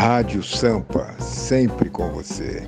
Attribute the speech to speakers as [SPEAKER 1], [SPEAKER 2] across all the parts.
[SPEAKER 1] Rádio Sampa, sempre com você.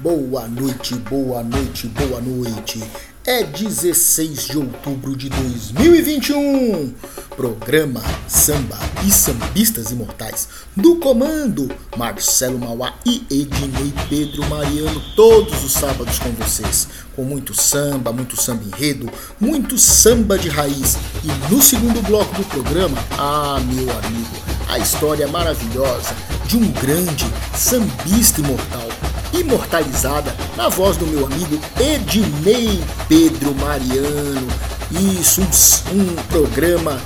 [SPEAKER 2] Boa noite, boa noite, boa noite. É 16 de outubro de 2021. Programa Samba e Sambistas Imortais do comando Marcelo Mauá e Ednei Pedro Mariano todos os sábados com vocês, com muito samba, muito samba enredo, muito samba de raiz. E no segundo bloco do programa, ah, meu amigo, a história maravilhosa de um grande sambista imortal imortalizada na voz do meu amigo Ednei Pedro Mariano. Isso, um, programa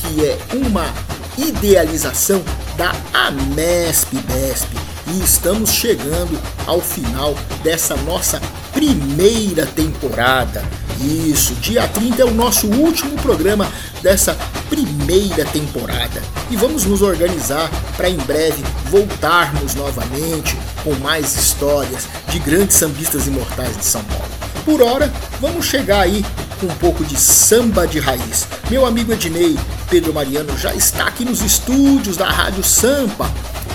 [SPEAKER 2] que é uma idealização da Amesp-Besp. E estamos chegando ao final dessa nossa primeira temporada. Isso, dia 30 é o nosso último programa dessa primeira temporada. E vamos nos organizar para em breve voltarmos novamente com mais histórias de grandes sambistas imortais de São Paulo. Por hora, vamos chegar aí com um pouco de samba de raiz. Meu amigo Ednei Pedro Mariano já está aqui nos estúdios da Rádio Sampa.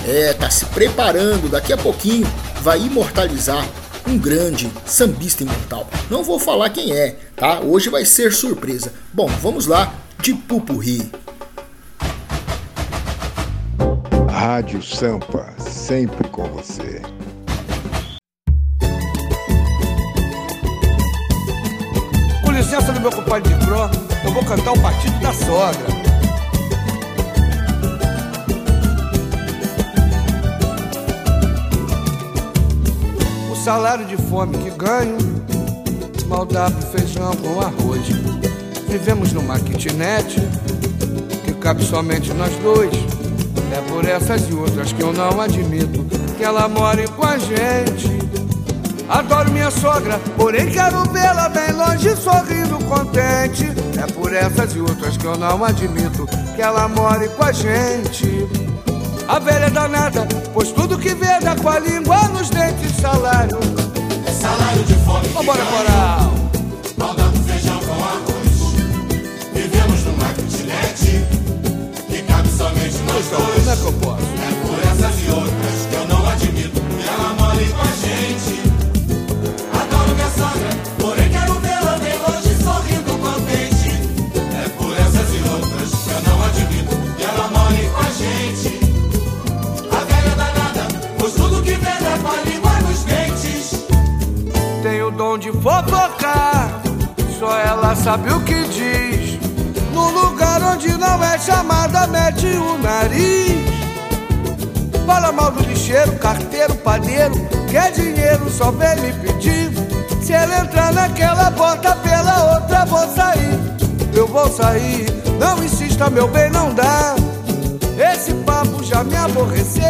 [SPEAKER 2] É, tá se preparando, daqui a pouquinho vai imortalizar um grande sambista imortal. Não vou falar quem é, tá? Hoje vai ser surpresa. Bom, vamos lá de Pupurri.
[SPEAKER 1] Rádio Sampa, sempre com você.
[SPEAKER 3] Com licença do meu compadre de Cro, eu vou cantar o Partido da Sogra. Salário de fome que ganho, mal dá pro feijão com arroz. Vivemos numa kitnet que cabe somente nós dois. É por essas e outras que eu não admito que ela more com a gente. Adoro minha sogra, porém quero vê-la bem longe, sorrindo contente. É por essas e outras que eu não admito que ela more com a gente. A velha é danada, pois tudo que vê dá com a língua nos dentes salário.
[SPEAKER 4] É salário de fome.
[SPEAKER 3] Vambora, coral.
[SPEAKER 4] Pro feijão com arroz. Vivemos numa kitnet que cabe somente nós
[SPEAKER 3] Então, como é
[SPEAKER 4] dois.
[SPEAKER 3] que eu posso?
[SPEAKER 4] É por essas e outras que eu não admito ela more com a gente. Adoro minha sogra,
[SPEAKER 3] dom de fofocar, só ela sabe o que diz. No lugar onde não é chamada, mete o nariz. Fala mal do lixeiro, carteiro, padeiro, quer dinheiro, só vem me pedir. Se ela entrar naquela porta pela outra, vou sair. Eu vou sair, não insista, meu bem, não dá. Esse papo já me aborreceu.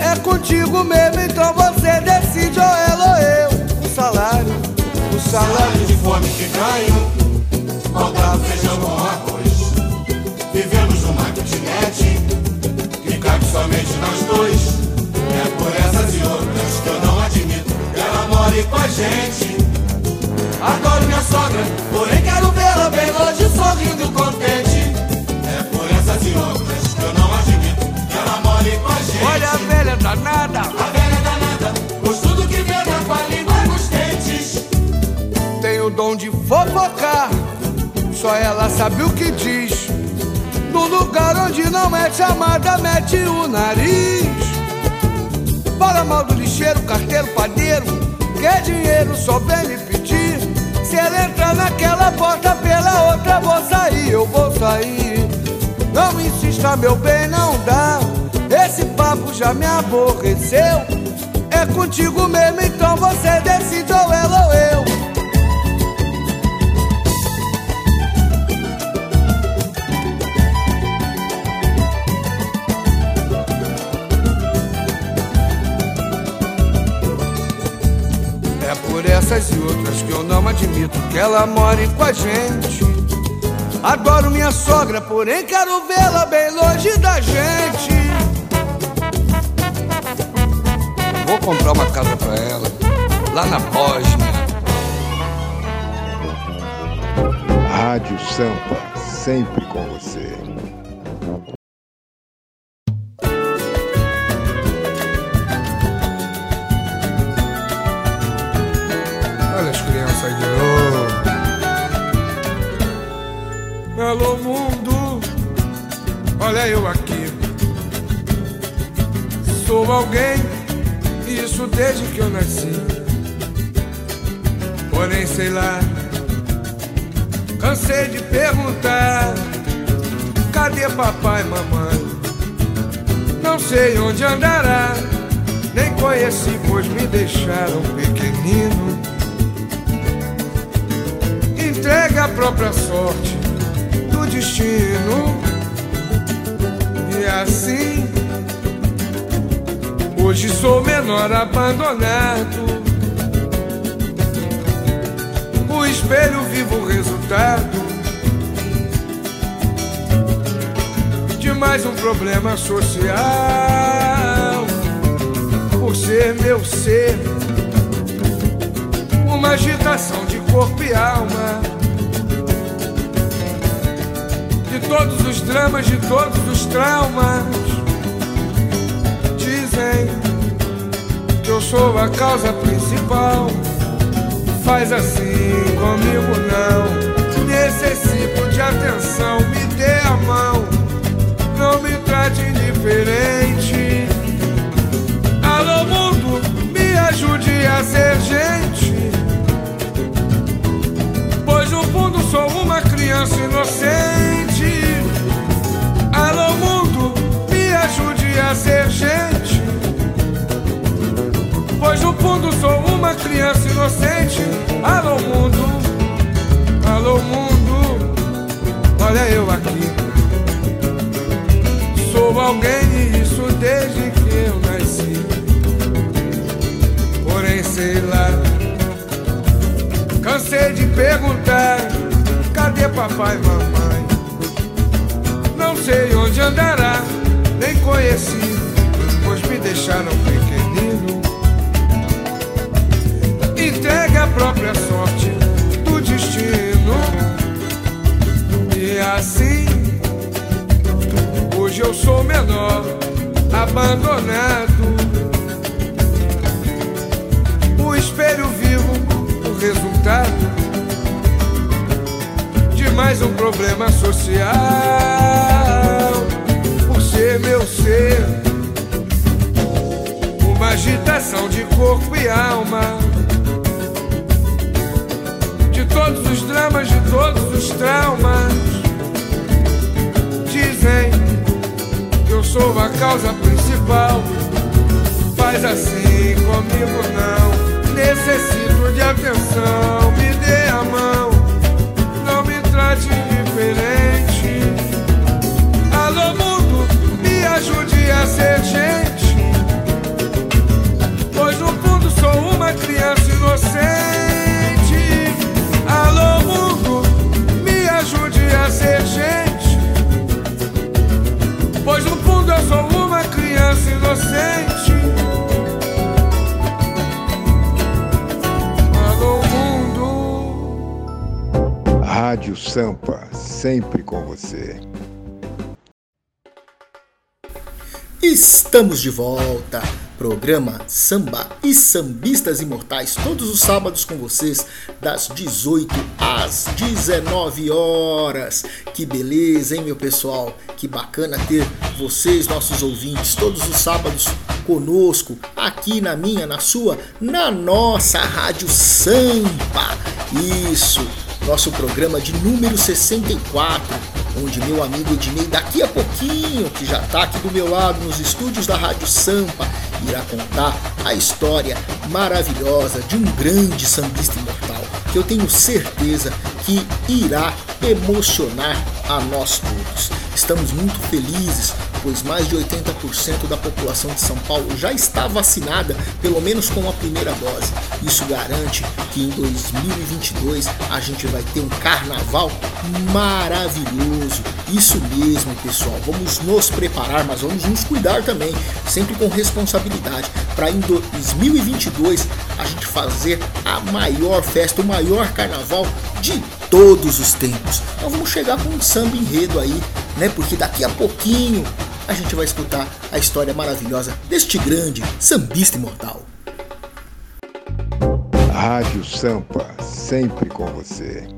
[SPEAKER 3] É contigo mesmo, então você decide ou ela ou eu. Salário, o salário.
[SPEAKER 4] De fome que ganho, faltava feijão com arroz. Vivemos numa kitnet que cabe somente nós dois. É por essas e outras que eu não admito ela more com a gente. Adoro minha sogra, porém quero vê-la bem longe, sorrindo contente. É por essas e outras
[SPEAKER 3] de fofocar. Só ela sabe o que diz. No lugar onde não é chamada, mete o nariz. Fala mal do lixeiro, carteiro, padeiro. Quer dinheiro, só vem me pedir. Se ela entrar naquela porta pela outra, vou sair, eu vou sair. Não insista, meu bem, não dá. Esse papo já me aborreceu. É contigo mesmo, então você decide ou ela ou eu. Essas e outras que eu não admito que ela more com a gente. Adoro minha sogra, porém quero vê-la bem longe da gente. Vou comprar uma casa pra ela, lá na Bósnia.
[SPEAKER 1] Rádio Sampa, sempre com você.
[SPEAKER 3] Conheci, pois me deixaram pequenino. Entregue a própria sorte do destino. E assim Hoje sou menor abandonado. O espelho vivo o resultado de mais um problema social. Por ser meu ser, uma agitação de corpo e alma. De todos os dramas, de todos os traumas dizem que eu sou a causa principal. Faz assim comigo não. Necessito de atenção, me dê a mão. Não me trate indiferente. Ajude a ser gente. Pois no fundo sou uma criança inocente. Alô mundo, me ajude a ser gente. Pois no fundo sou uma criança inocente. Alô mundo, alô mundo, olha eu aqui. Sou alguém e isso desde que eu sei lá, cansei de perguntar: cadê papai e mamãe? Não sei onde andará, nem conheci, pois me deixaram pequenino entregue a própria sorte do destino. E assim, hoje eu sou menor, abandonado. Espelho vivo, o resultado de mais um problema social. Por ser meu ser, uma agitação de corpo e alma de todos os dramas, de todos os traumas. Dizem que eu sou a causa principal. Faz assim comigo não. Necessito de atenção, me dê a mão. Não me trate diferente. Alô mundo, me ajude a ser gente. Pois no fundo sou uma criança inocente. Alô mundo, me ajude a ser gente. Pois no fundo eu sou uma criança inocente.
[SPEAKER 1] Rádio Sampa, sempre com você.
[SPEAKER 2] Estamos de volta. Programa Samba e Sambistas Imortais, todos os sábados com vocês, das 18 às 19 horas. Que beleza, hein, meu pessoal? Que bacana ter vocês, nossos ouvintes, todos os sábados conosco, aqui na minha, na sua, na nossa Rádio Sampa. Isso, nosso programa de número 64 onde meu amigo Ednei, daqui a pouquinho, que já está aqui do meu lado nos estúdios da Rádio Sampa, irá contar a história maravilhosa de um grande sambista imortal, que eu tenho certeza que irá emocionar a nós todos. Estamos muito felizes, pois mais de 80% da população de São Paulo já está vacinada, pelo menos com a primeira dose. Isso garante que em 2022 a gente vai ter um carnaval maravilhoso. Isso mesmo, pessoal. Vamos nos preparar, mas vamos nos cuidar também, sempre com responsabilidade, para em 2022 a gente fazer a maior festa, o maior carnaval de todos os tempos. Então vamos chegar com um samba enredo aí, né? Porque daqui a pouquinho a gente vai escutar a história maravilhosa deste grande sambista imortal.
[SPEAKER 1] Rádio Sampa, sempre com você.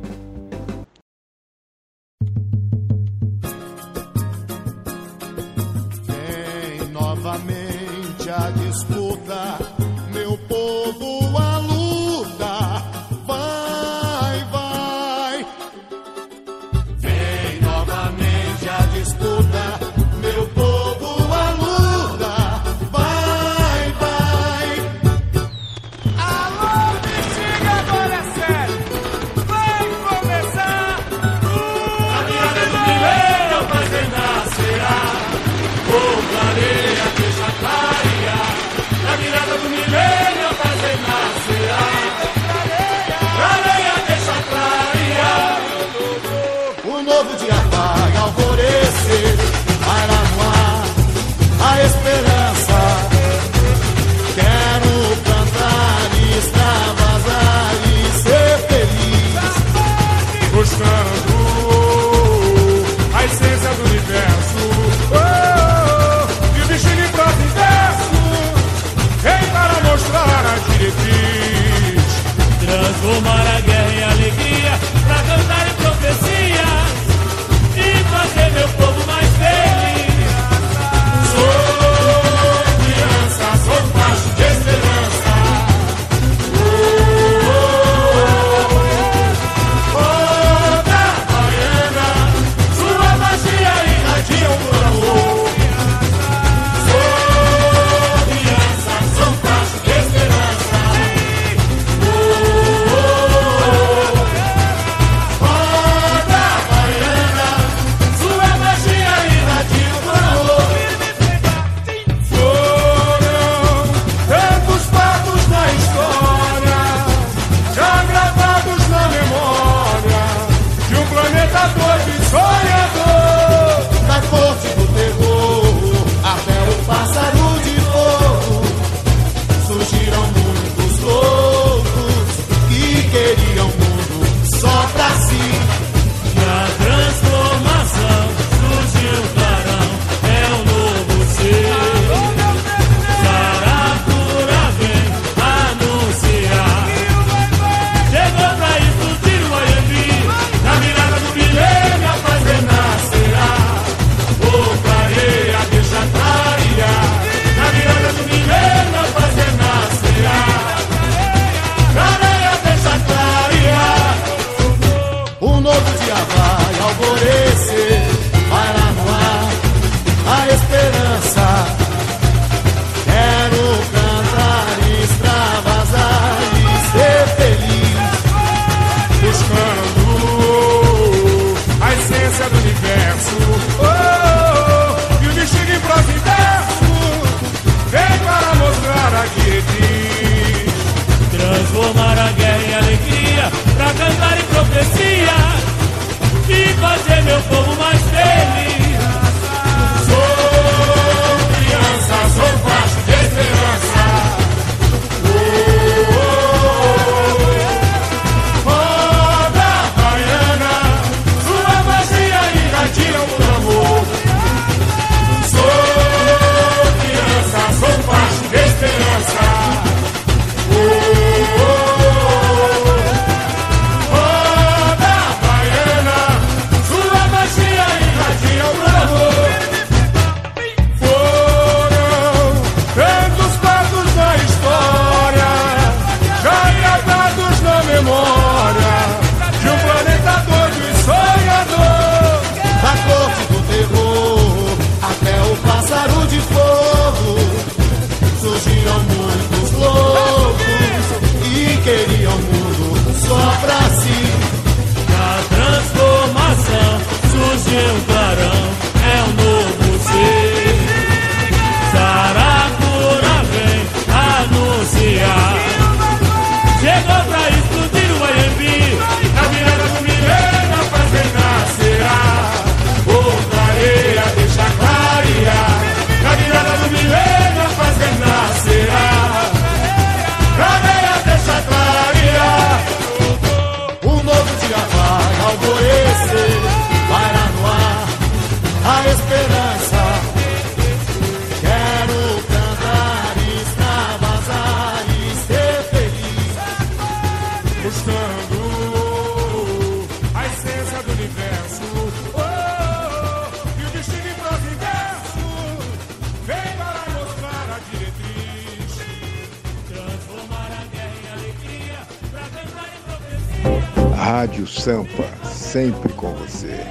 [SPEAKER 5] Sampa, sempre com você.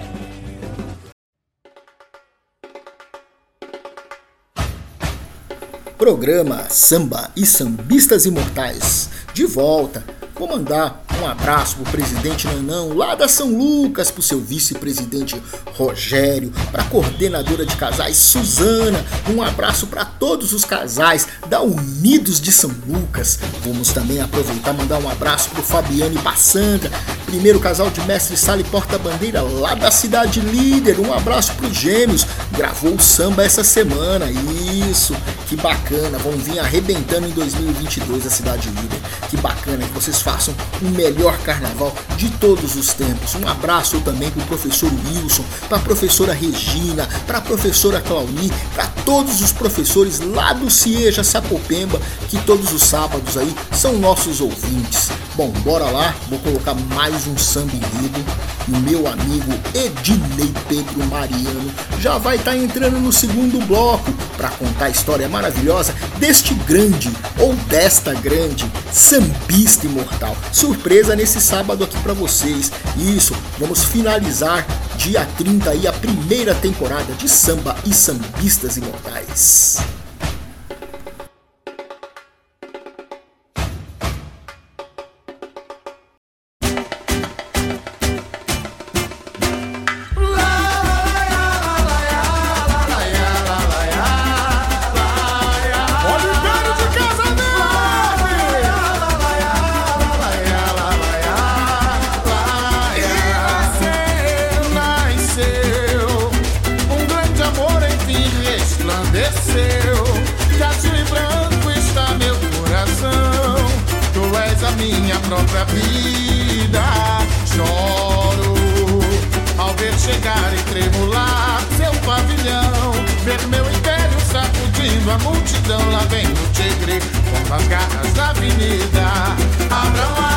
[SPEAKER 6] Programa Samba e Sambistas Imortais. De volta. Vou mandar um abraço pro presidente Nanão, lá da São Lucas, pro seu vice-presidente Rogério, pra coordenadora de casais Suzana, um abraço para todos os casais da Unidos de São Lucas. Vamos também aproveitar e mandar um abraço pro Fabiane Bassanga, primeiro casal de mestre Sala e porta-bandeira lá da cidade líder. Um abraço pros gêmeos, gravou o samba essa semana, isso, que bacana, vão vir arrebentando em 2022 a cidade líder. Que bacana que vocês façam um melhor carnaval de todos os tempos. Um abraço também para o professor Wilson, para a professora Regina, para a professora Clauni, para todos os professores lá do Cieja Sapopemba, que todos os sábados aí são nossos ouvintes. Bom, bora lá, vou colocar mais um samba enredo. O meu amigo Ednei Pedro Mariano já vai estar tá entrando no segundo bloco para contar a história maravilhosa deste grande ou desta grande sambista imortal. Surpresa nesse sábado aqui para vocês. Isso, vamos finalizar dia 30 aí a primeira temporada de Samba e Sambistas Imortais.
[SPEAKER 7] a multidão, lá vem o tigre, com as garras da avenida. Abra uma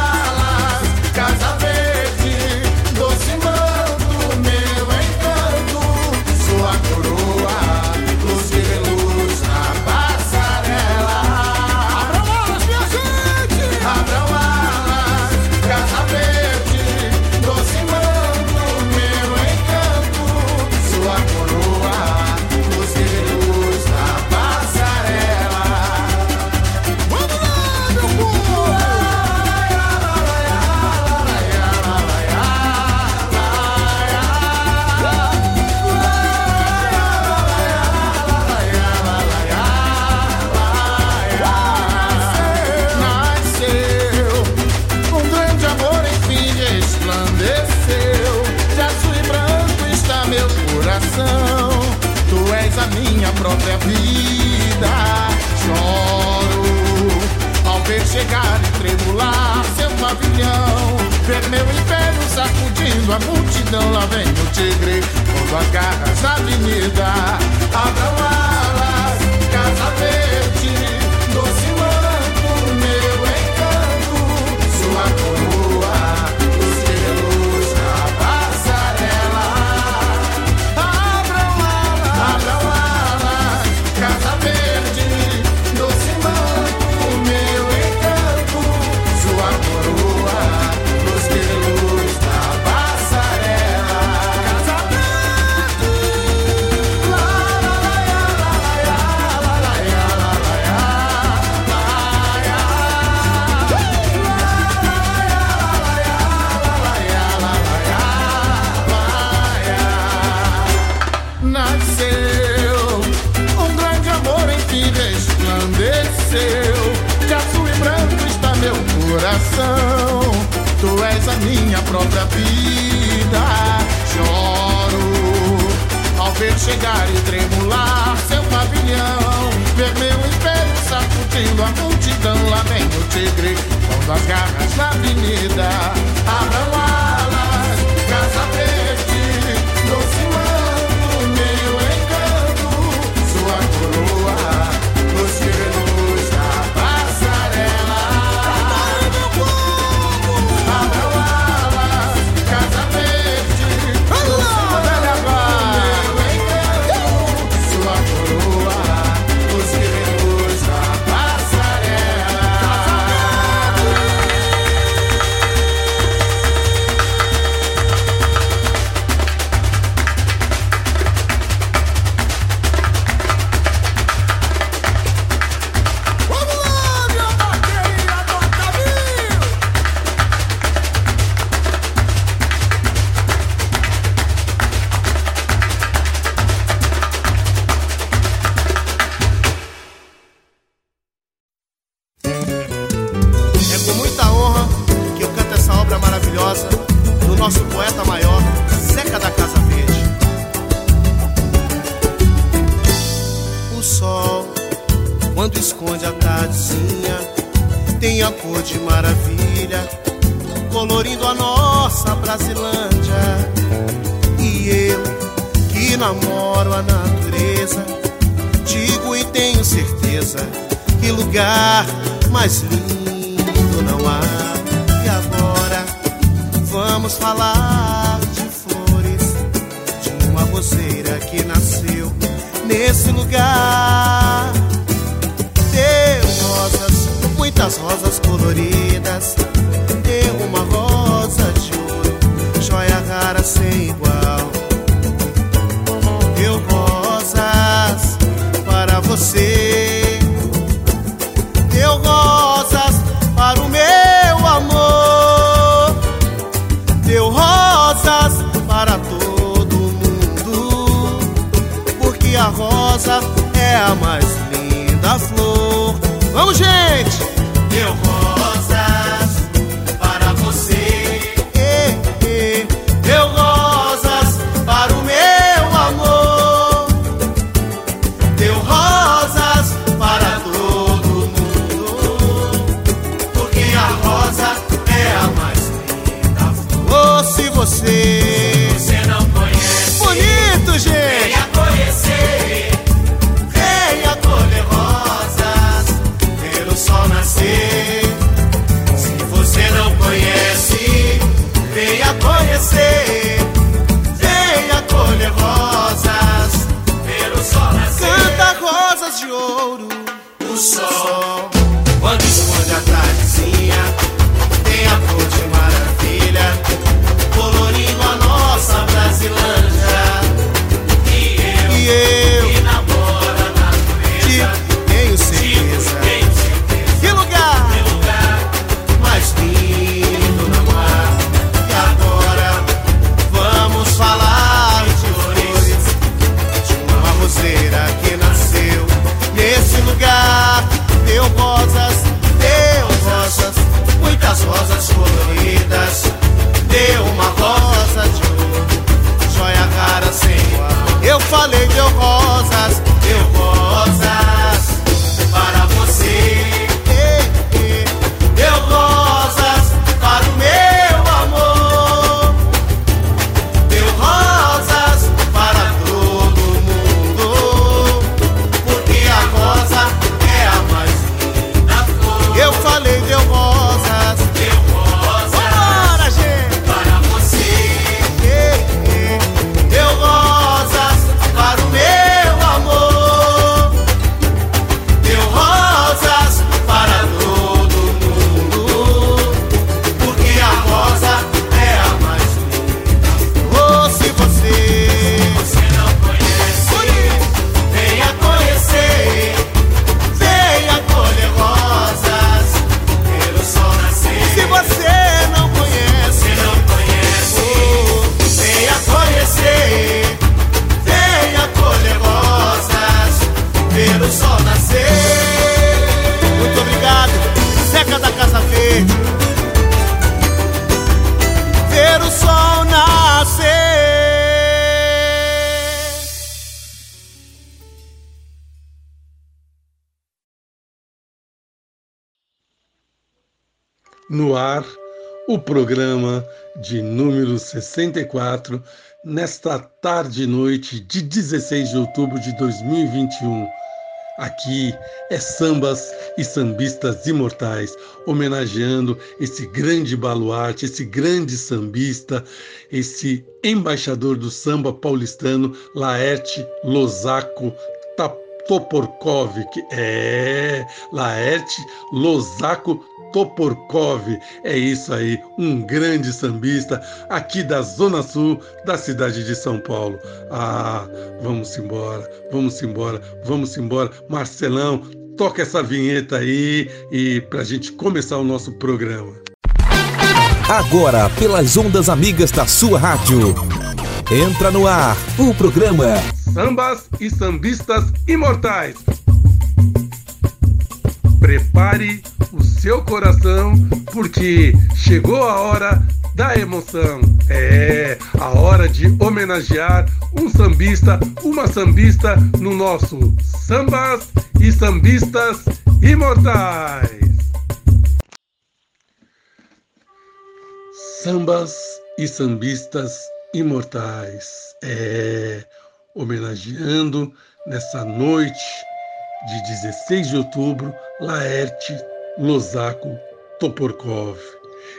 [SPEAKER 7] navegar e tremular seu pavilhão. Ver meu império sacudindo a multidão, lá vem o tigre, quando agarra as avenidas. o a
[SPEAKER 1] no ar o programa de número 64, nesta tarde e noite de 16 de outubro de 2021. Aqui é Sambas e Sambistas Imortais, homenageando esse grande baluarte, esse grande sambista, esse embaixador do samba paulistano, Laerte Losaco Tapu. Toporkov, é Laerte Lozaco Toporkov. É isso aí, um grande sambista aqui da Zona Sul da cidade de São Paulo. Ah, vamos embora, vamos embora, vamos embora. Marcelão, toca essa vinheta aí e pra gente começar o nosso programa.
[SPEAKER 8] Agora, pelas ondas amigas da sua rádio. Entra no ar o programa
[SPEAKER 1] sambas e sambistas imortais. Prepare o seu coração, porque chegou a hora da emoção. É a hora de homenagear um sambista, uma sambista no nosso Sambas e Sambistas Imortais. Sambas e Sambistas Imortais. É homenageando nessa noite de 16 de outubro Laerte Losaco Toporkov.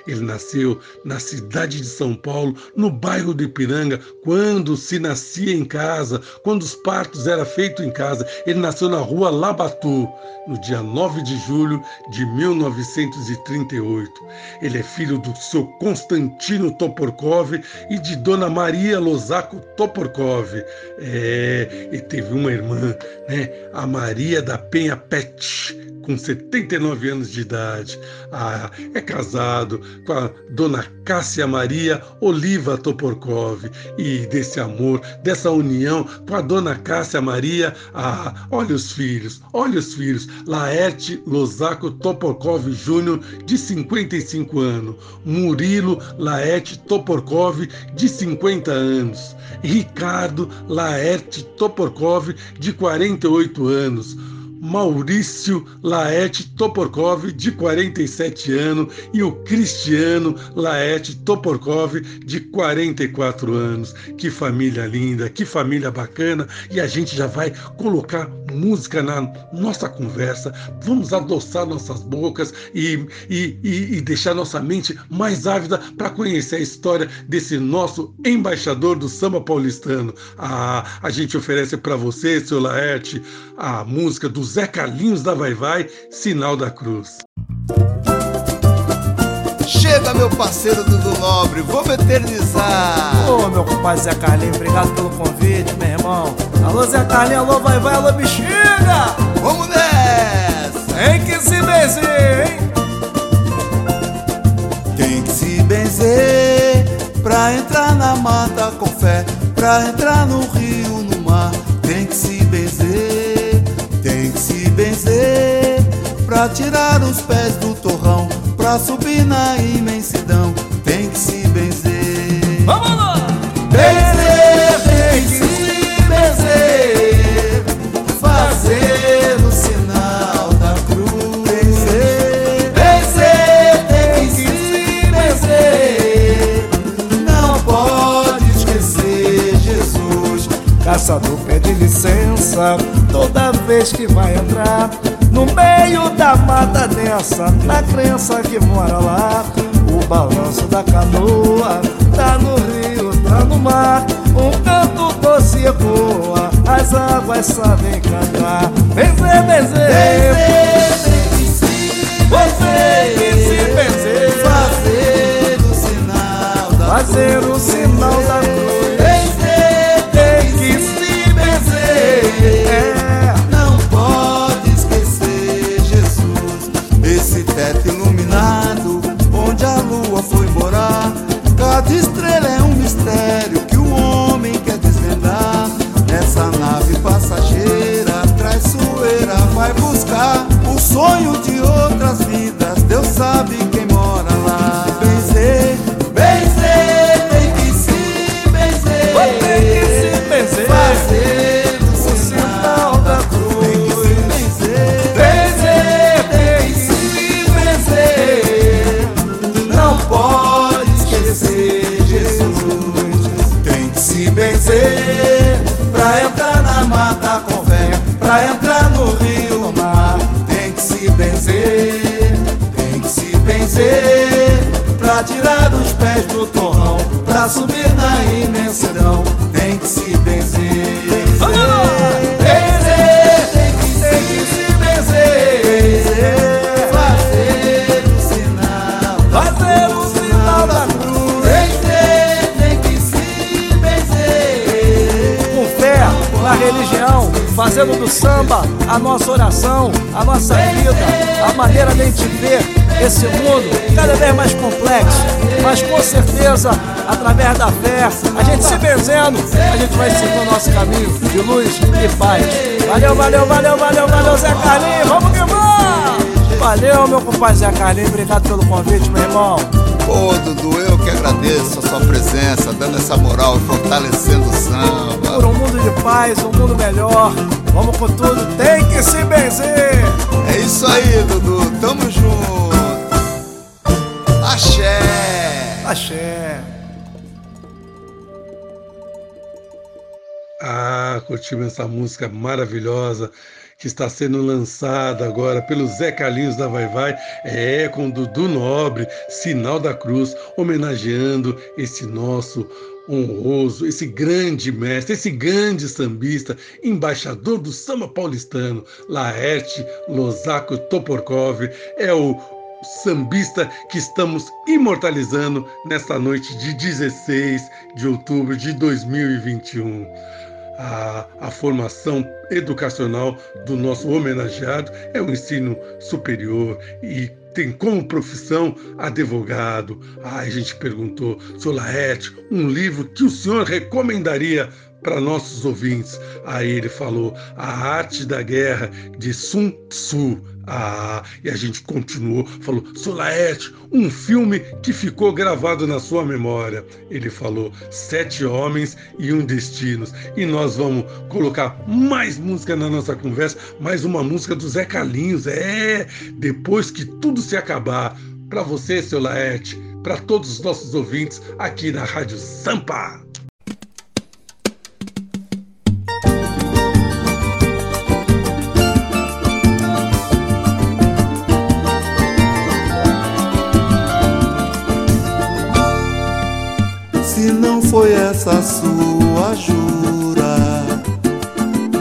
[SPEAKER 1] Ele nasceu na cidade de São Paulo, no bairro do Ipiranga, quando se nascia em casa, quando os partos eram feitos em casa. Ele nasceu na rua Labatu, no dia 9 de julho de 1938. Ele é filho do seu Constantino Toporkov e de Dona Maria Losaco Toporkov. É, e teve uma irmã, né, a Maria da Penha Pet, com 79 anos de idade. Ah, é casado com a dona Cássia Maria Oliva Toporkov. E desse amor, dessa união com a dona Cássia Maria, ah, olha os filhos, olha os filhos. Laerte Losaco Toporkov Júnior, de 55 anos. Murilo Laerte Toporkov, de 50 anos. Ricardo Laerte Toporkov, de 48 anos. Maurício Laete Toporkov, de 47 anos, e o Cristiano Laete Toporkov, de 44 anos. Que família linda, que família bacana, e a gente já vai colocar música na nossa conversa, vamos adoçar nossas bocas e, e, e, e deixar nossa mente mais ávida para conhecer a história desse nosso embaixador do samba paulistano. A, a gente oferece para você, seu Laerte, a música dos Zé Carlinhos da Vai Vai, Sinal da Cruz.
[SPEAKER 9] Chega, meu parceiro Dudu Nobre, vou me eternizar.
[SPEAKER 10] Ô, meu compadre Zé Carlinhos, obrigado pelo convite, meu irmão. Alô, Zé Carlinhos, alô, vai, vai, alô, bexiga.
[SPEAKER 9] Vamos nessa!
[SPEAKER 10] Tem que se benzer, hein?
[SPEAKER 9] Tem que se benzer pra entrar na mata com fé, pra entrar no rio, no mar. Pra tirar os pés do torrão, pra subir na imensidão. Tem que se benzer.
[SPEAKER 10] Vamos lá!
[SPEAKER 9] Benzer, tem que se benzer, fazer o sinal da cruz. Benzer, benzer, tem que se benzer, não pode esquecer Jesus.
[SPEAKER 10] Caçador pede licença toda vez que vai entrar no meio da mata densa, na crença que mora lá. O balanço da canoa tá no rio, tá no mar. Um canto doce ecoa, as águas sabem cantar. Benzer, benzer,
[SPEAKER 9] Benzer, se
[SPEAKER 10] você benzer,
[SPEAKER 9] fazer o sinal da
[SPEAKER 10] fazer o sinal da cruz.
[SPEAKER 9] Cada estrela é um mistério que o homem quer desvendar. Nessa nave passageira, traiçoeira, vai buscar o sonho de outras se benzer.
[SPEAKER 10] Tem que se benzer.
[SPEAKER 9] Pra tirar os pés do torrão. Pra subir na imensidão.
[SPEAKER 10] Fazendo do samba a nossa oração, a nossa vida, a maneira de a gente ver esse mundo cada vez mais complexo. Mas com certeza, através da fé, a gente se benzendo, a gente vai seguir o nosso caminho de luz e paz. Valeu, valeu, valeu, valeu, valeu, Zé Carlinhos, vamos que vamos! Valeu, meu compadre Zé Carlinhos, obrigado pelo convite, meu irmão.
[SPEAKER 11] Ô Dudu, eu que agradeço a sua presença, dando essa moral e fortalecendo o samba.
[SPEAKER 10] Por um mundo de paz, um mundo melhor. Vamos com tudo, tem que se benzer.
[SPEAKER 11] É isso aí, Dudu, tamo junto. Axé.
[SPEAKER 10] Axé.
[SPEAKER 1] Ah, curtimos essa música maravilhosa que está sendo lançada agora pelo Zé Carlinhos da Vai Vai, é com Dudu Nobre, Sinal da Cruz, homenageando esse nosso honroso, esse grande mestre, esse grande sambista, embaixador do samba paulistano, Laerte Losaco Toporkov, é o sambista que estamos imortalizando nesta noite de 16 de outubro de 2021 a, a formação educacional do nosso homenageado é o ensino superior e tem como profissão advogado. Ah, a gente perguntou, senhor Laerte, um livro que o senhor recomendaria para nossos ouvintes. Aí ele falou A Arte da Guerra de Sun Tzu. Ah, e a gente continuou, falou, Solaete, um filme que ficou gravado na sua memória. Ele falou, Sete Homens e um Destinos. E nós vamos colocar mais música na nossa conversa, mais uma música do Zé Carlinhos. É, depois que tudo se acabar. Para você, seu para todos os nossos ouvintes aqui na Rádio Sampa.
[SPEAKER 9] Essa sua jura?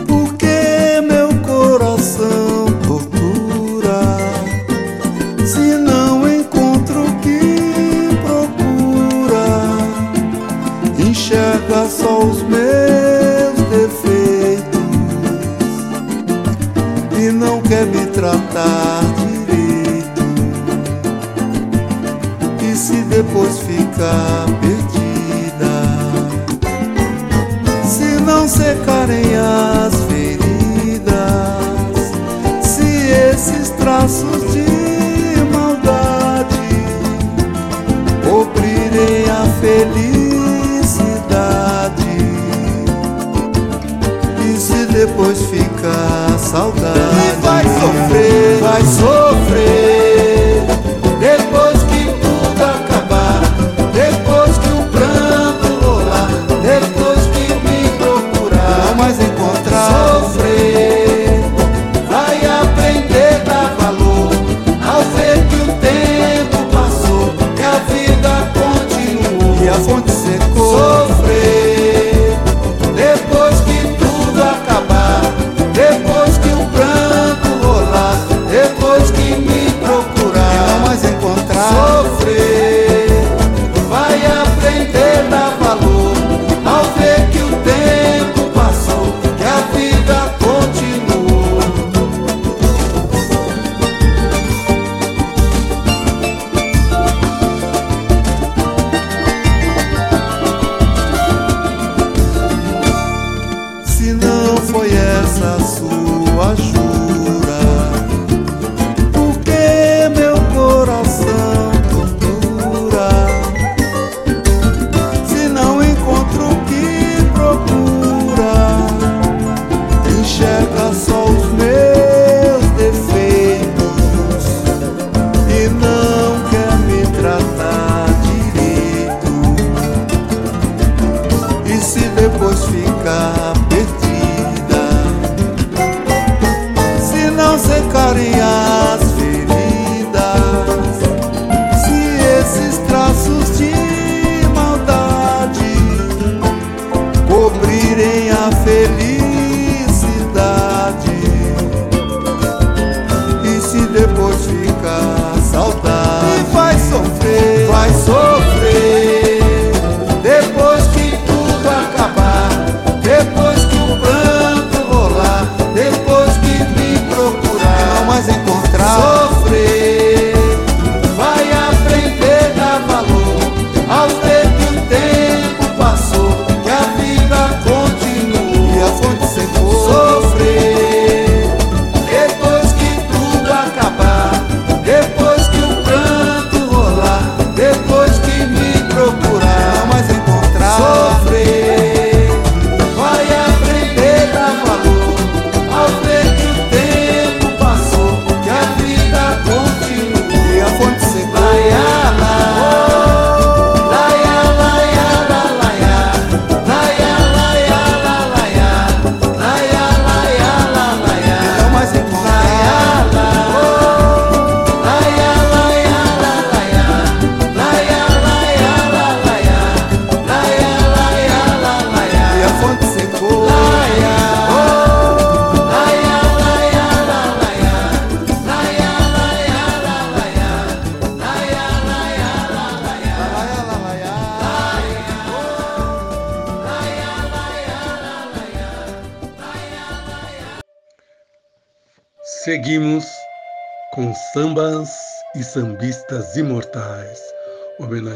[SPEAKER 9] Por que meu coração tortura? Se não encontro o que procura, enxerga só os meus defeitos e não quer me tratar direito. E se depois ficar perdido? Depois ficar saudade, e vai sofrer, vai sofrer,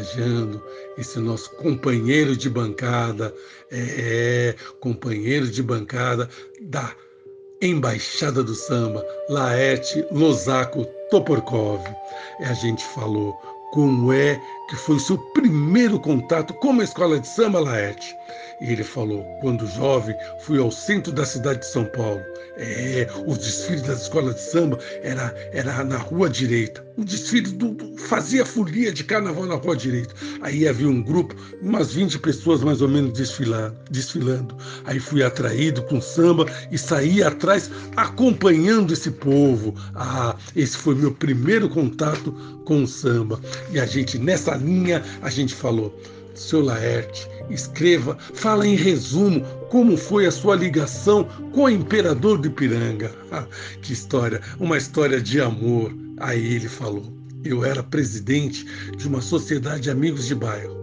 [SPEAKER 1] homenageando esse nosso companheiro de bancada, é, companheiro de bancada da Embaixada do Samba, Laerte Lozaco Toporkov. A gente falou como é que foi seu primeiro contato com a escola de samba, Laerte. E ele falou: quando jovem, fui ao centro da cidade de São Paulo. É, os desfiles das escolas de samba era, era na rua direita. O desfile do, do, fazia folia de carnaval na rua direita. Aí havia um grupo, umas 20 pessoas mais ou menos desfilar, desfilando. Aí fui atraído com samba e saí atrás acompanhando esse povo. Ah, esse foi meu primeiro contato com o samba. E a gente, nessa linha, a gente falou seu Laerte, escreva, fala em resumo como foi a sua ligação com o imperador do Ipiranga. Ah, que história, uma história de amor. Aí ele falou: Eu era presidente de uma sociedade de amigos de bairro,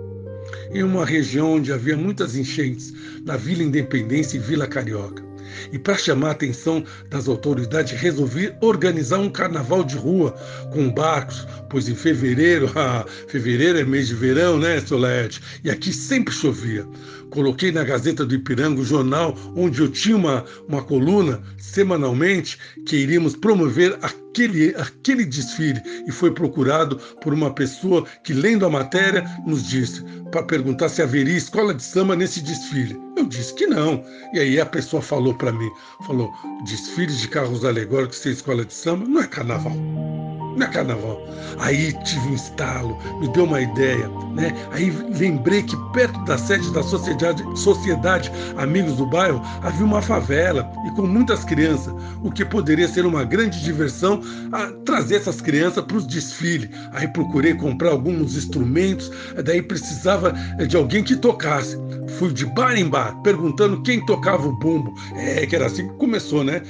[SPEAKER 1] em uma região onde havia muitas enchentes, na Vila Independência e Vila Carioca. E para chamar a atenção das autoridades, resolvi organizar um carnaval de rua com barcos, pois em fevereiro, ah, fevereiro é mês de verão, né, Solete? E aqui sempre chovia. Coloquei na Gazeta do Ipiranga o jornal onde eu tinha uma, uma coluna semanalmente que iríamos promover aquele, aquele desfile e foi procurado por uma pessoa que, lendo a matéria, nos disse para perguntar se haveria escola de samba nesse desfile. Eu disse que não. E aí a pessoa falou para mim, falou, desfile de carros alegóricos sem escola de samba não é carnaval não é carnaval. Aí tive um estalo, me deu uma ideia, né? Aí lembrei que perto da sede da sociedade, sociedade Amigos do Bairro havia uma favela e com muitas crianças, o que poderia ser uma grande diversão trazer essas crianças para os desfiles. Aí procurei comprar alguns instrumentos, daí precisava de alguém que tocasse. Fui de bar em bar perguntando quem tocava o bumbo. É que era assim que começou, né?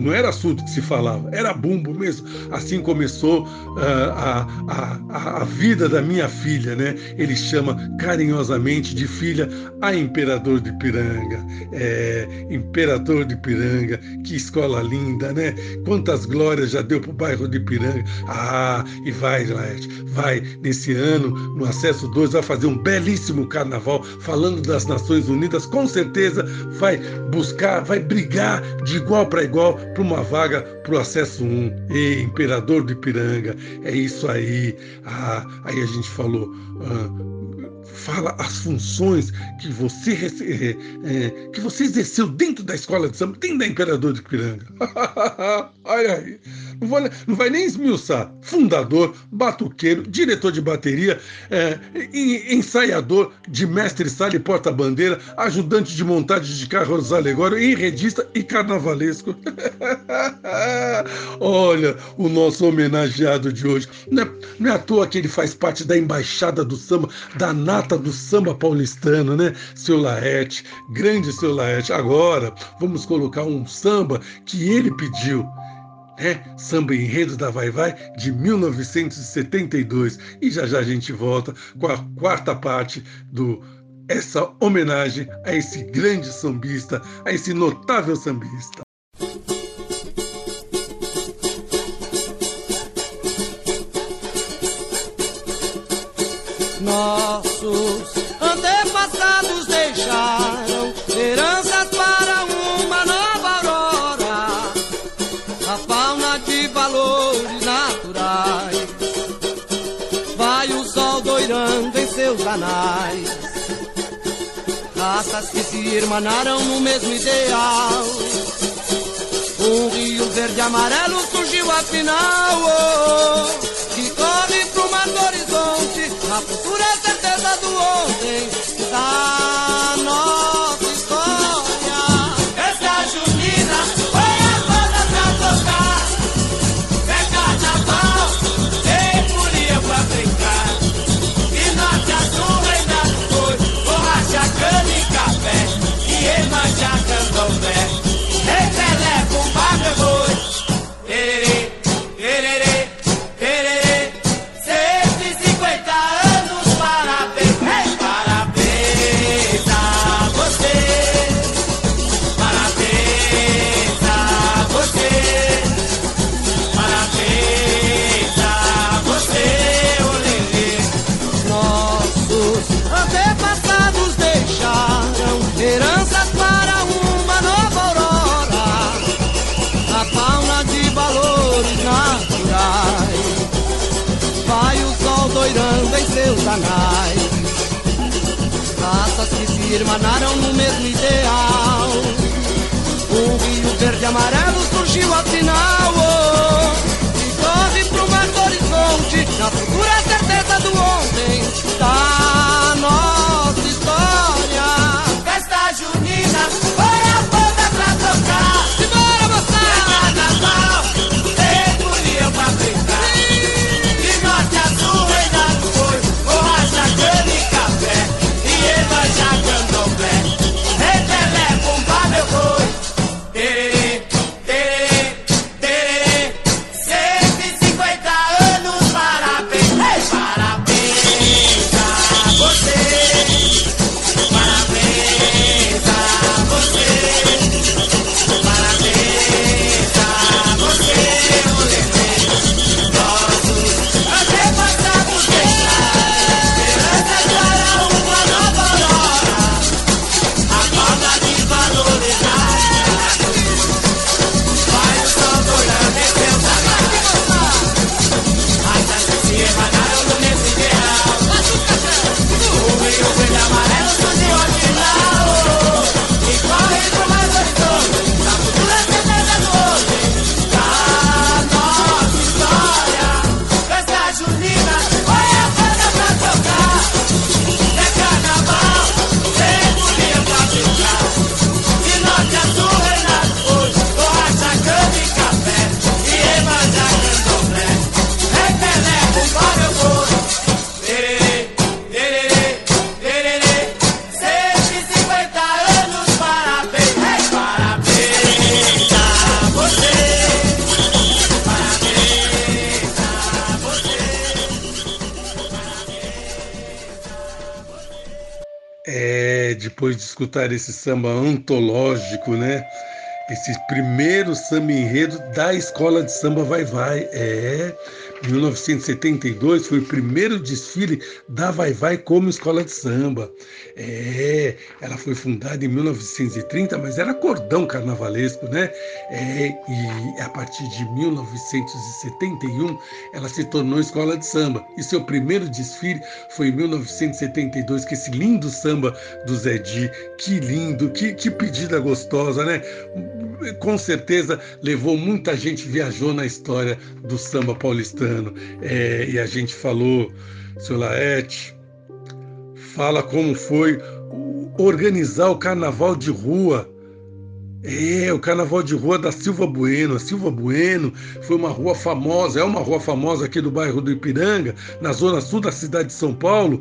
[SPEAKER 1] Não era surdo que se falava, era bumbo mesmo. Assim começou uh, a, a, a, vida da minha filha, né? Ele chama carinhosamente de filha a Imperador de Piranga. É, Imperador de Piranga, que escola linda, né? Quantas glórias já deu para o bairro de Piranga. Ah, e vai, Laerte, vai, nesse ano, no Acesso 2, vai fazer um belíssimo carnaval, falando das Nações Unidas, com certeza vai buscar, vai brigar de igual para igual para uma vaga para o Acesso 1. E Imperador de Piranga Ipiranga, é isso aí. Ah, aí a gente falou. Ah, fala as funções que você é, que você exerceu dentro da escola de samba, dentro da Imperador de Ipiranga. Olha aí. Não vai, não vai nem esmiuçar. Fundador, batuqueiro, diretor de bateria, é, ensaiador de mestre sala e porta-bandeira, ajudante de montagem de carros alegóricos, enredista e carnavalesco. Olha o nosso homenageado de hoje. Não é, não é à toa que ele faz parte da embaixada do samba, da nata do samba paulistano, né? Seu Laerte, grande seu Laerte. Agora vamos colocar um samba que ele pediu é Samba Enredo da Vai Vai de 1972. E já já a gente volta com a quarta parte do essa homenagem a esse grande sambista, a esse notável sambista.
[SPEAKER 12] Nossos raças que se irmanaram no mesmo ideal. Um rio verde amarelo surgiu afinal. Oh, que corre pro mar do horizonte. A futura certeza do ontem, da irmanaram no mesmo ideal. O Rio Verde Amarelo surgiu afinal. Oh, e corre pro mais horizonte, na procura certeza do ontem. Da
[SPEAKER 1] escutar esse samba antológico, né? Esse primeiro samba enredo da escola de samba Vai Vai. É, 1972 foi o primeiro desfile da Vai Vai como escola de samba. É, ela foi fundada em 1930, mas era cordão carnavalesco, né? É, e a partir de 1971 ela se tornou escola de samba. E seu primeiro desfile foi em 1972, que esse lindo samba do Zé Di, que lindo, que, que pedida gostosa, né? Com certeza levou muita gente, viajou na história do samba paulistano. É, e a gente falou, seu Laerte, fala como foi organizar o carnaval de rua. É, o carnaval de rua da Silva Bueno. A Silva Bueno foi uma rua famosa, é uma rua famosa aqui do bairro do Ipiranga, na zona sul da cidade de São Paulo,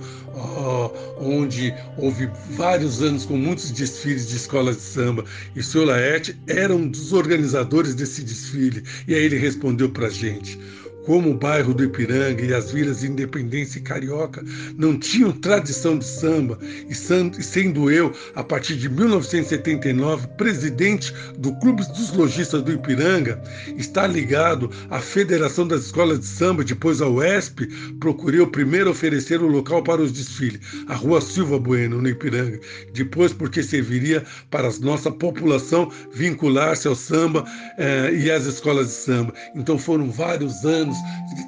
[SPEAKER 1] onde houve vários anos com muitos desfiles de escolas de samba. E o senhor Laerte era um dos organizadores desse desfile. E aí ele respondeu pra gente como o bairro do Ipiranga e as vilas de Independência e Carioca não tinham tradição de samba, e sendo eu, a partir de 1979, presidente do Clube dos Lojistas do Ipiranga, está ligado à Federação das Escolas de Samba, depois à UESP, procurei o primeiro oferecer o local para os desfiles, a Rua Silva Bueno, no Ipiranga, depois porque serviria para a nossa população vincular-se ao samba eh, e às escolas de samba. Então foram vários anos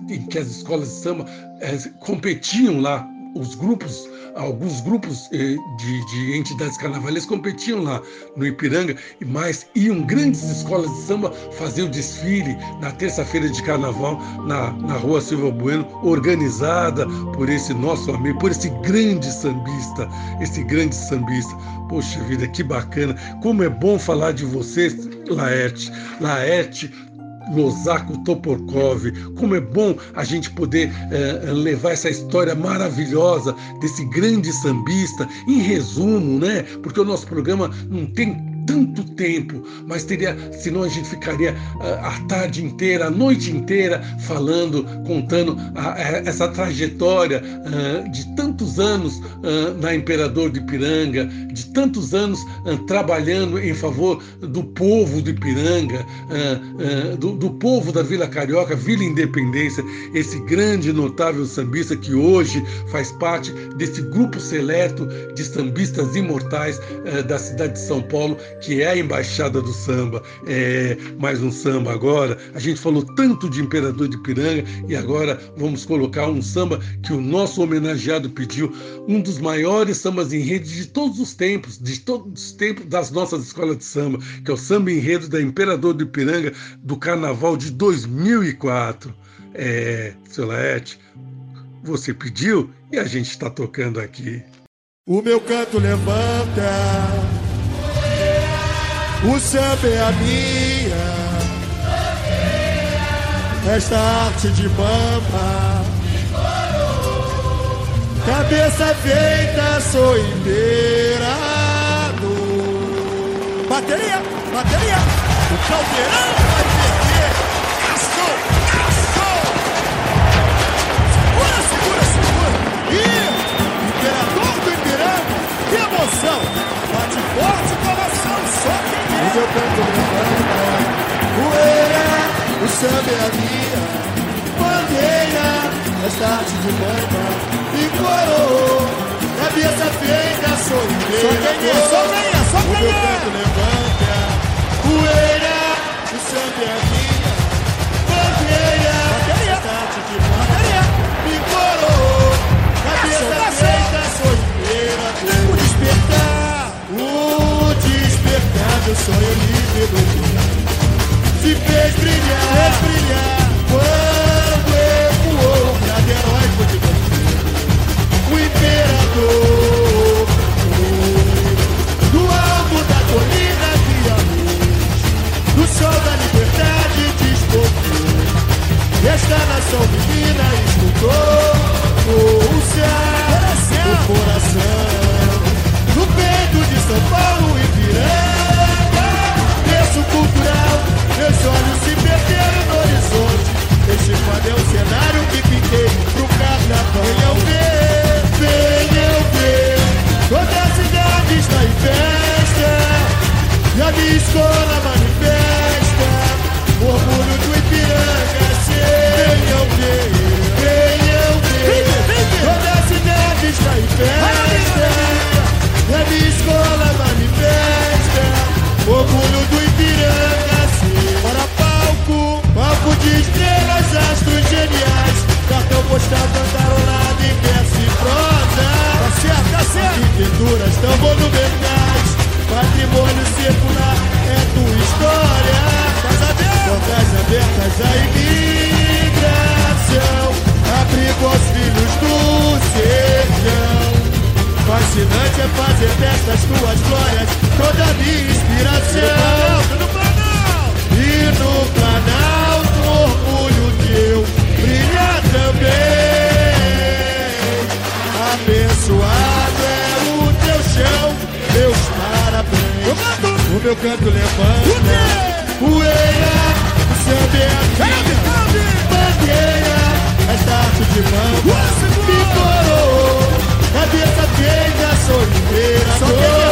[SPEAKER 1] em que as escolas de samba eh, competiam lá, os grupos, alguns grupos eh, de, de, entidades carnavalescas competiam lá no Ipiranga, mais iam grandes escolas de samba fazer o desfile na terça-feira de carnaval na, na rua Silva Bueno, organizada por esse nosso amigo, por esse grande sambista, esse grande sambista. Poxa vida, que bacana! Como é bom falar de vocês, Laerte. Laerte Losako Toporkov. Como é bom a gente poder eh, levar essa história maravilhosa desse grande sambista em resumo, né? Porque o nosso programa não tem tanto tempo, mas teria, senão a gente ficaria a, a tarde inteira, a noite inteira falando, contando a, a, essa trajetória uh, de tantos anos uh, na Imperador de Ipiranga, de tantos anos uh, trabalhando em favor do povo de Ipiranga, do, do povo da Vila Carioca, Vila Independência, esse grande notável sambista que hoje faz parte desse grupo seleto de sambistas imortais da cidade de São Paulo que é a embaixada do samba, é mais um samba agora. A gente falou tanto de Imperador de Piranga e agora vamos colocar um samba que o nosso homenageado pediu, um dos maiores sambas em rede de todos os tempos, de todos os tempos das nossas escolas de samba, que é o samba enredo da Imperador de Piranga do Carnaval de 2004. É, seu Laerte, você pediu e a gente está tocando aqui.
[SPEAKER 13] O meu canto levanta, o samba é a minha, esta arte de bamba, cabeça feita, sou inteirado. Bateria, bateria, o caldeirão vai perder, quem é. O meu canto levanta, poeira, o samba é a minha, bandeira, esta arte de banda, e coroa, cabeça feita, sou inteira. Só quem é, só quem é, só quem é. O meu canto levanta, poeira, o samba é a minha, bandeira, esta arte de banda, e coroa, cabeça feita, sou inteira. Do sonho livre do dia. Se fez brilhar, fez brilhar. Quando ecoou pra de heróico de bandido. O imperador foi do alto da colina que a luz do sol da liberdade despojou. Esta nação menina escutou o céu, o coração, no peito de São Paulo olhos se perderam no horizonte. Este quadro é o cenário que pintei pro carnaval. Venham ver, venham ver, toda a cidade está em festa. E a minha escola manifesta o orgulho do Ipiranga. Venham ver, venham ver, toda a cidade está em festa. E a minha escola manifesta o orgulho do Ipiranga. Estrelas, astros geniais. Cartão postal cantarolado em verso e prosa. Tá certo, tá certo. Arquiteturas tão monumentais. Patrimônio circular é tua história. Portas abertas à imigração. Abrigo aos filhos do sertão. Fascinante é fazer destas tuas glórias toda a minha inspiração. E no Planalto, teu brilha também. Abençoado é o teu chão, meus parabéns. O meu canto levanta, poeira, o samba é a minha bandeira. Esta arte de bamba me coroou, cabeça feita, sou imperador.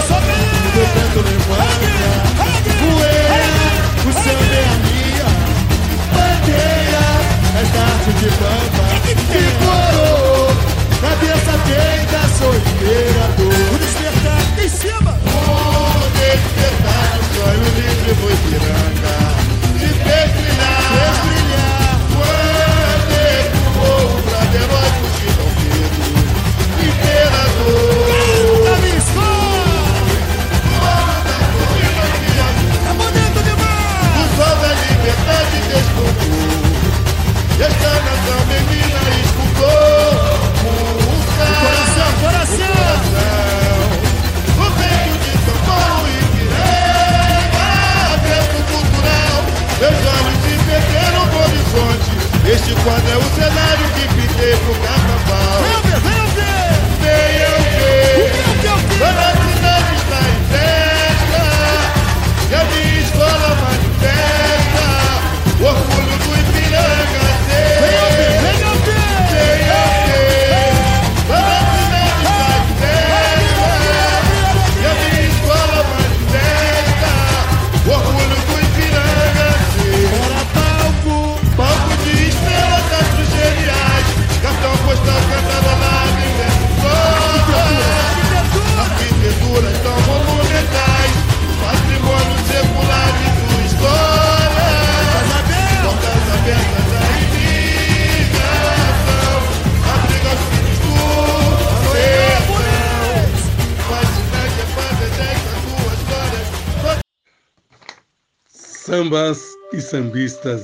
[SPEAKER 13] De bamba me coroou, cabeça feita, sou imperador. O despertar em cima.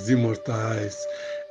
[SPEAKER 1] Imortais.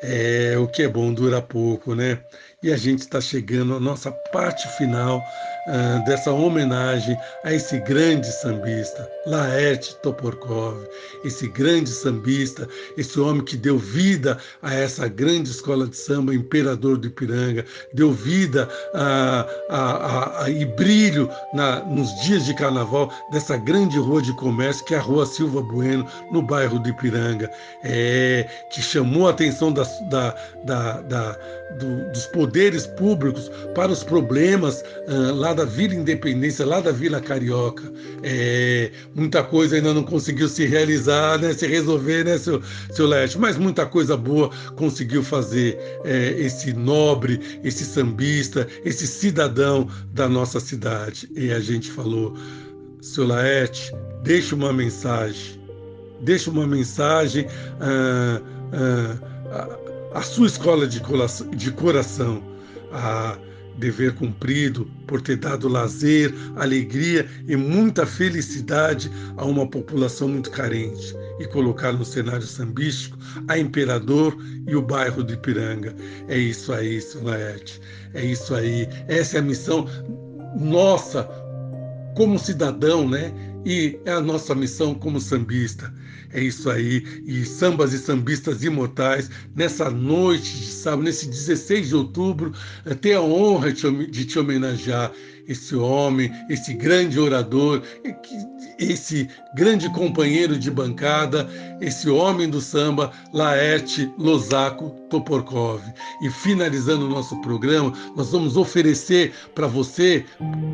[SPEAKER 1] É, o que é bom dura pouco, né? E a gente está chegando à nossa parte final uh, dessa homenagem a esse grande sambista, Laerte Toporkov, esse grande sambista, esse homem que deu vida a essa grande escola de samba, Imperador do Ipiranga, deu vida a, a, a, e brilho na, nos dias de carnaval dessa grande rua de comércio que é a Rua Silva Bueno, no bairro do Ipiranga, é, que chamou a atenção das, da, da, da do, dos poderes públicos para os problemas uh, lá da Vila Independência, lá da Vila Carioca. É, muita coisa ainda não conseguiu se realizar, né, se resolver, né, seu, seu Leste? Mas muita coisa boa conseguiu fazer é, esse nobre, esse sambista, esse cidadão da nossa cidade. E a gente falou, seu Laerte, deixe uma mensagem, deixe uma mensagem. Uh, uh, a sua escola de coração, a dever cumprido por ter dado lazer, alegria e muita felicidade a uma população muito carente e colocar no cenário sambístico a Imperador e o bairro do Ipiranga. É isso aí, Sulaete. É isso aí. Essa é a missão nossa como cidadão, né? E é a nossa missão como sambista. É isso aí. E sambas e sambistas imortais, nessa noite de sábado, nesse 16 de outubro, eh, ter a honra de te homenagear esse homem, esse grande orador, esse grande companheiro de bancada, esse homem do samba, Laerte Losaco Toporkov. E finalizando o nosso programa, nós vamos oferecer para você,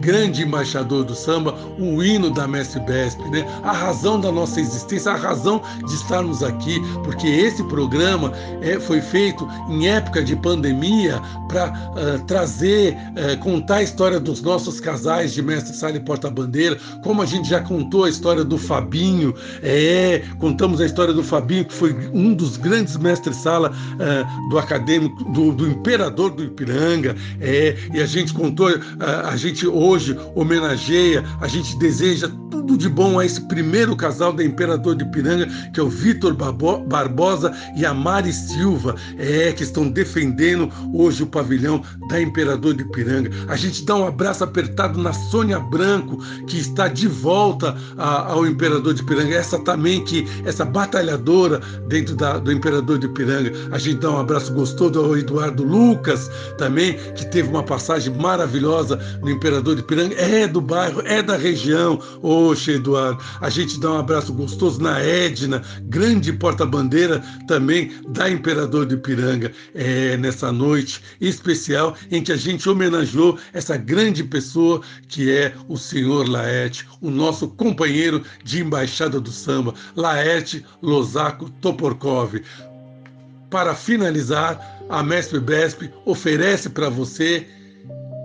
[SPEAKER 1] grande embaixador do samba, o hino da Mestre Besp, né? a razão da nossa existência, a razão de estarmos aqui, porque esse programa é, foi feito em época de pandemia para uh, ah, trazer, uh, contar a história dos nossos casais de Mestre Sala e Porta-Bandeira, como a gente já contou a história do Fabinho, é, contamos a história do Fabinho, que foi um dos grandes mestres-sala uh, do acadêmico, do, do, imperador do Ipiranga, é, e a gente contou, uh, a gente hoje homenageia, a gente deseja tudo de bom a esse primeiro casal da Imperador de Ipiranga, que é o Vitor Barbosa e a Mari Silva, é, que estão defendendo hoje o pavilhão da Imperador de Ipiranga. A gente dá um abraço apertado na Sônia Branco, que está de volta a, ao Imperador de Ipiranga. Essa também que, essa batalhadora dentro da, do Imperador de Ipiranga. A gente dá um abraço gostoso ao Eduardo Lucas, também, que teve uma passagem maravilhosa no Imperador de Ipiranga. É do bairro, é da região. Oxe, Eduardo. A gente dá um abraço gostoso na Edna, grande porta-bandeira também da Imperador de Ipiranga. É nessa noite especial em que a gente homenageou essa grande pessoa que é o senhor Laerte, o nosso companheiro de embaixada do samba, Laerte Losaco Toporkov. Para finalizar, a Mestre Besp oferece para você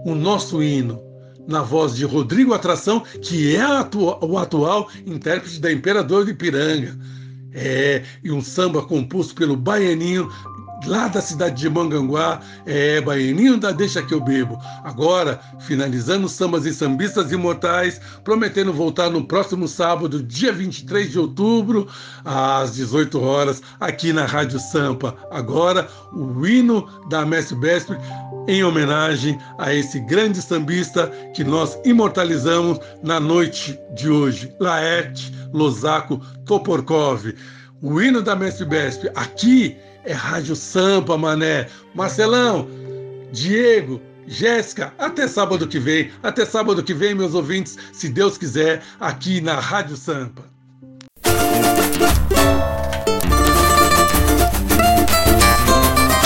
[SPEAKER 1] o nosso hino, na voz de Rodrigo Atração, que é o atual intérprete da Imperador de Piranga. É, e um samba composto pelo baianinho lá da cidade de Manganguá, é Baianinho da Deixa que eu bebo. Agora, finalizando sambas e sambistas imortais, prometendo voltar no próximo sábado, dia 23 de outubro, às 18 horas, aqui na Rádio Sampa. Agora, o hino da Mestre Besp em homenagem a esse grande sambista que nós imortalizamos na noite de hoje, Laerte Losaco Toporkov. O hino da Mestre Besp aqui é Rádio Sampa, mané. Marcelão, Diego, Jéssica, até sábado que vem. Até sábado que vem, meus ouvintes, se Deus quiser, aqui na Rádio Sampa.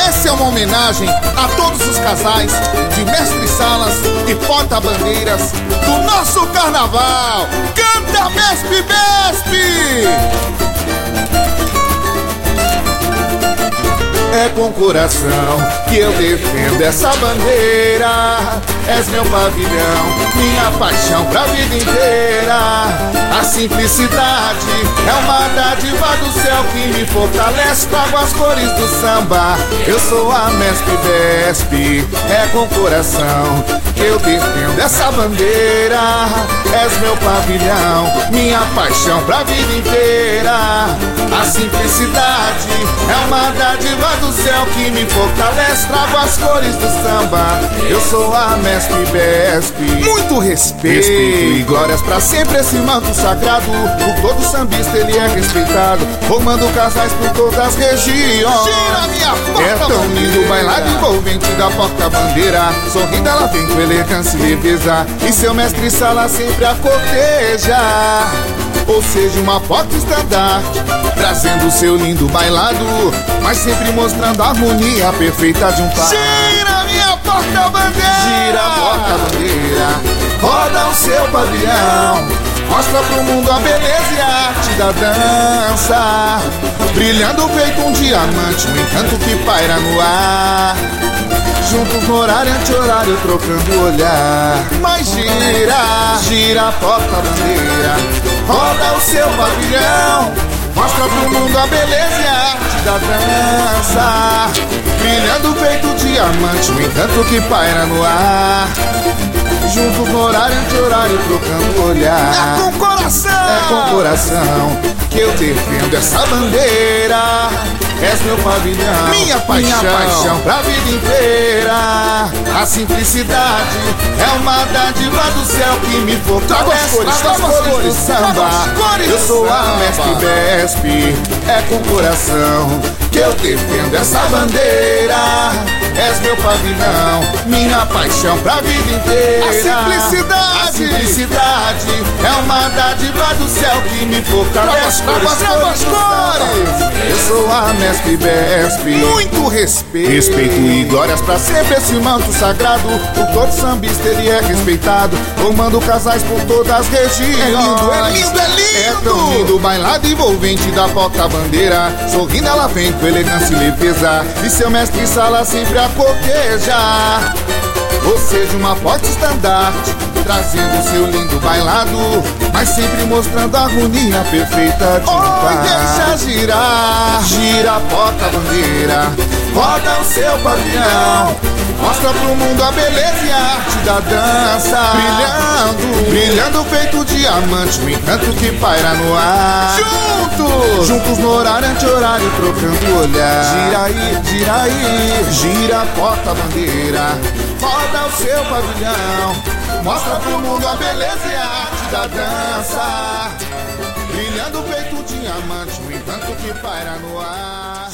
[SPEAKER 2] Essa é uma homenagem a todos os casais de mestre salas e porta-bandeiras do nosso carnaval. Canta Mestre Besp!
[SPEAKER 9] É
[SPEAKER 6] com coração que eu defendo essa bandeira. És meu pavilhão, minha paixão pra vida inteira. A simplicidade é uma dádiva do céu que me fortalece. Trago as cores do samba. Eu sou a Mestre Besp, é com coração que eu defendo essa bandeira. És meu pavilhão, minha paixão pra vida inteira. A simplicidade é uma dádiva do céu que me fortalece. Trago as cores do samba. Eu sou a Mestre Besp. Muito respeito, respeito e glórias pra sempre esse manto sagrado. Por todo sambista ele é respeitado. Formando casais por todas as regiões.
[SPEAKER 8] Gira minha porta
[SPEAKER 6] É tão lindo o bailado envolvente da porta-bandeira. Sorrindo ela vem com elegância e leveza. E seu mestre sala sempre a corteja. Ou seja, uma porta estandarte Trazendo seu lindo bailado Mas sempre mostrando a harmonia perfeita de um par.
[SPEAKER 8] Gira minha porta-bandeira!
[SPEAKER 6] Gira a porta-bandeira Roda o seu pavilhão Mostra pro mundo a beleza e a arte da dança. Brilhando feito um diamante Um encanto que paira no ar. Juntos no horário anti-horário trocando olhar. Mas gira, gira a porta-bandeira Roda o seu pavilhão Mostra pro mundo a beleza e a arte da dança. Brilhando feito diamante Um encanto que paira no ar Juntos no horário anti-horário trocando o olhar
[SPEAKER 8] É com coração
[SPEAKER 6] É com coração que eu defendo essa bandeira És meu pavilhão,
[SPEAKER 8] Minha paixão.
[SPEAKER 6] minha paixão pra vida inteira. A simplicidade é uma dádiva do céu que me
[SPEAKER 8] Trago as
[SPEAKER 6] fortalece.
[SPEAKER 8] cores,
[SPEAKER 6] trago
[SPEAKER 8] as cores,
[SPEAKER 6] do samba.
[SPEAKER 8] as cores
[SPEAKER 6] Eu sou a mestre Besp, é com coração que eu defendo essa bandeira. És meu pavilhão, minha paixão pra vida inteira.
[SPEAKER 8] A simplicidade.
[SPEAKER 6] A simplicidade é uma dádiva do céu que me fortalece.
[SPEAKER 8] Trago as- trago as
[SPEAKER 6] do
[SPEAKER 8] cores.
[SPEAKER 6] Eu sou a mestre Besp.
[SPEAKER 8] Muito respeito
[SPEAKER 6] Respeito e glórias pra sempre esse manto sagrado. Por todo sambista ele é respeitado. Formando casais por todas as regiões.
[SPEAKER 8] É lindo, é lindo, é lindo.
[SPEAKER 6] É tão lindo o bailado envolvente da porta-bandeira. Sorrindo ela vem com elegância e leveza. E seu mestre sala sempre coquejar. Ou seja, uma forte estandarte Trazendo seu lindo bailado Mas sempre mostrando a harmonia perfeita de um par.
[SPEAKER 8] deixa
[SPEAKER 6] girar. Gira a porta-bandeira Roda o seu pavilhão Mostra pro mundo a beleza e a arte da dança. Brilhando, brilhando feito diamante. Um encanto que paira no ar.
[SPEAKER 8] Juntos!
[SPEAKER 6] Juntos no horário anti-horário trocando o olhar. Gira aí, gira aí, gira a porta-bandeira Roda o seu pavilhão. Mostra pro mundo a beleza e a arte da dança. Brilhando feito diamante. Um encanto que paira no ar